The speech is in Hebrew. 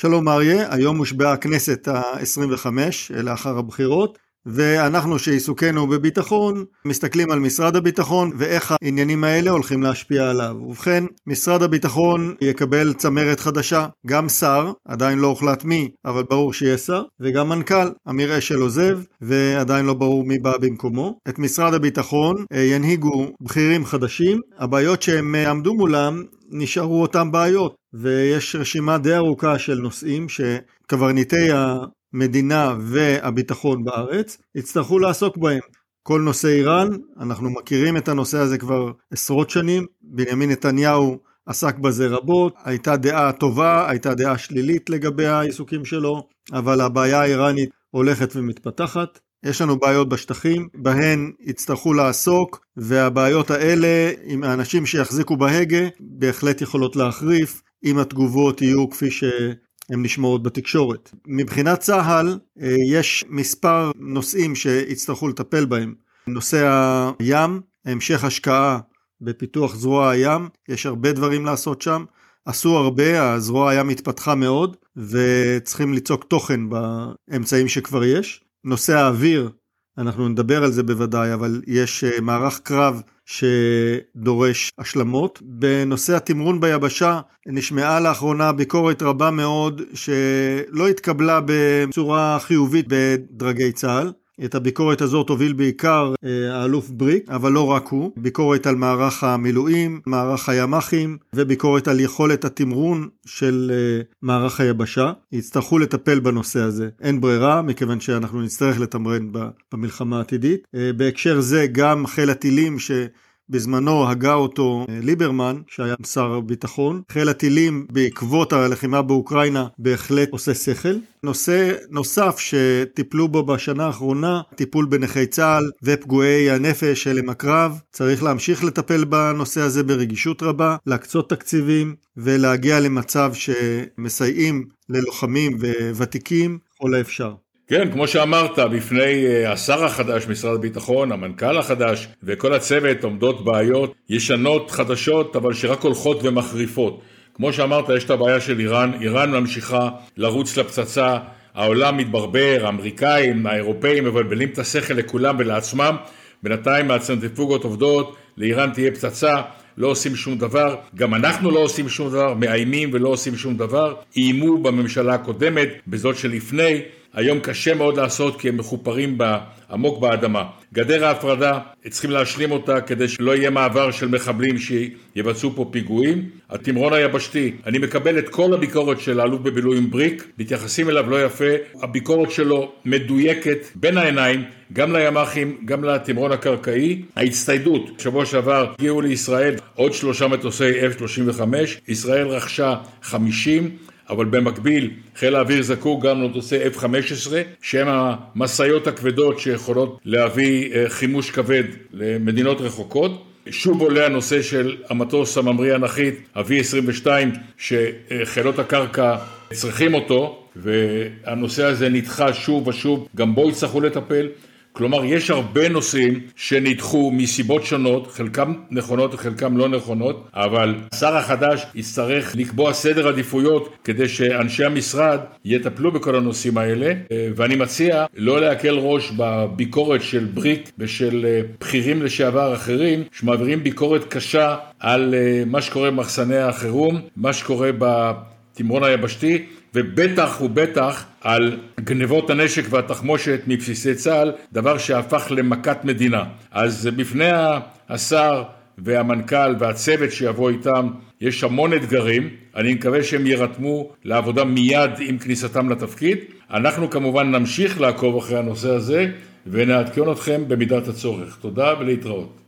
שלום אריה, היום הושבעה הכנסת ה-25 לאחר הבחירות ואנחנו שעיסוקנו בביטחון מסתכלים על משרד הביטחון ואיך העניינים האלה הולכים להשפיע עליו. ובכן, משרד הביטחון יקבל צמרת חדשה, גם שר, עדיין לא הוחלט מי, אבל ברור שיהיה שר, וגם מנכ"ל, אמיר אשל עוזב, ועדיין לא ברור מי בא במקומו. את משרד הביטחון אה, ינהיגו בכירים חדשים, הבעיות שהם עמדו מולם נשארו אותן בעיות, ויש רשימה די ארוכה של נושאים שקברניטי המדינה והביטחון בארץ יצטרכו לעסוק בהם. כל נושא איראן, אנחנו מכירים את הנושא הזה כבר עשרות שנים, בנימין נתניהו עסק בזה רבות, הייתה דעה טובה, הייתה דעה שלילית לגבי העיסוקים שלו, אבל הבעיה האיראנית הולכת ומתפתחת. יש לנו בעיות בשטחים, בהן יצטרכו לעסוק, והבעיות האלה, עם האנשים שיחזיקו בהגה, בהחלט יכולות להחריף, אם התגובות יהיו כפי שהן נשמעות בתקשורת. מבחינת צה"ל, אה, יש מספר נושאים שיצטרכו לטפל בהם. נושא הים, המשך השקעה בפיתוח זרוע הים, יש הרבה דברים לעשות שם. עשו הרבה, הזרוע הים התפתחה מאוד, וצריכים ליצוק תוכן באמצעים שכבר יש. נושא האוויר, אנחנו נדבר על זה בוודאי, אבל יש אה, מערך קרב שדורש השלמות. בנושא התמרון ביבשה נשמעה לאחרונה ביקורת רבה מאוד שלא התקבלה בצורה חיובית בדרגי צה"ל. את הביקורת הזאת הוביל בעיקר אה, האלוף בריק, אבל לא רק הוא. ביקורת על מערך המילואים, מערך הימ"חים, וביקורת על יכולת התמרון של אה, מערך היבשה. יצטרכו לטפל בנושא הזה. אין ברירה, מכיוון שאנחנו נצטרך לתמרן במלחמה העתידית. אה, בהקשר זה גם חיל הטילים ש... בזמנו הגה אותו אה, ליברמן, שהיה שר הביטחון. חיל הטילים בעקבות הלחימה באוקראינה בהחלט עושה שכל. נושא נוסף שטיפלו בו בשנה האחרונה, טיפול בנכי צה"ל ופגועי הנפש הלם הקרב. צריך להמשיך לטפל בנושא הזה ברגישות רבה, להקצות תקציבים ולהגיע למצב שמסייעים ללוחמים וותיקים ככל האפשר. כן, כמו שאמרת, בפני אה, השר החדש משרד הביטחון, המנכ"ל החדש וכל הצוות עומדות בעיות ישנות, חדשות, אבל שרק הולכות ומחריפות. כמו שאמרת, יש את הבעיה של איראן, איראן ממשיכה לרוץ לפצצה, העולם מתברבר, האמריקאים, האירופאים מבלבלים את השכל לכולם ולעצמם, בינתיים הצנטריפוגות עובדות, לאיראן תהיה פצצה, לא עושים שום דבר, גם אנחנו לא עושים שום דבר, מאיימים ולא עושים שום דבר, איימו בממשלה הקודמת, בזאת שלפני, היום קשה מאוד לעשות כי הם מחופרים עמוק באדמה. גדר ההפרדה, צריכים להשלים אותה כדי שלא יהיה מעבר של מחבלים שיבצעו פה פיגועים. התמרון היבשתי, אני מקבל את כל הביקורת של האלוף במילואים בריק, מתייחסים אליו לא יפה, הביקורת שלו מדויקת בין העיניים, גם לימ"חים, גם לתמרון הקרקעי. ההצטיידות, שבוע שעבר הגיעו לישראל עוד שלושה מטוסי F-35, ישראל רכשה 50, אבל במקביל חיל האוויר זקוק גם למטוסי F-15 שהם המשאיות הכבדות שיכולות להביא אה, חימוש כבד למדינות רחוקות. שוב עולה הנושא של המטוס הממריא הנחית, ה-V-22, שחילות הקרקע צריכים אותו, והנושא הזה נדחה שוב ושוב, גם בו יצטרכו לטפל. כלומר, יש הרבה נושאים שנדחו מסיבות שונות, חלקם נכונות וחלקם לא נכונות, אבל השר החדש יצטרך לקבוע סדר עדיפויות כדי שאנשי המשרד יטפלו בכל הנושאים האלה, ואני מציע לא להקל ראש בביקורת של בריק ושל אה, בכירים לשעבר אחרים, שמעבירים ביקורת קשה על אה, מה שקורה במחסני החירום, מה שקורה בתמרון היבשתי, ובטח ובטח על גנבות הנשק והתחמושת מבסיסי צה"ל, דבר שהפך למכת מדינה. אז בפני השר והמנכ"ל והצוות שיבוא איתם יש המון אתגרים, אני מקווה שהם יירתמו לעבודה מיד עם כניסתם לתפקיד. אנחנו כמובן נמשיך לעקוב אחרי הנושא הזה ונעדכן אתכם במידת הצורך. תודה ולהתראות.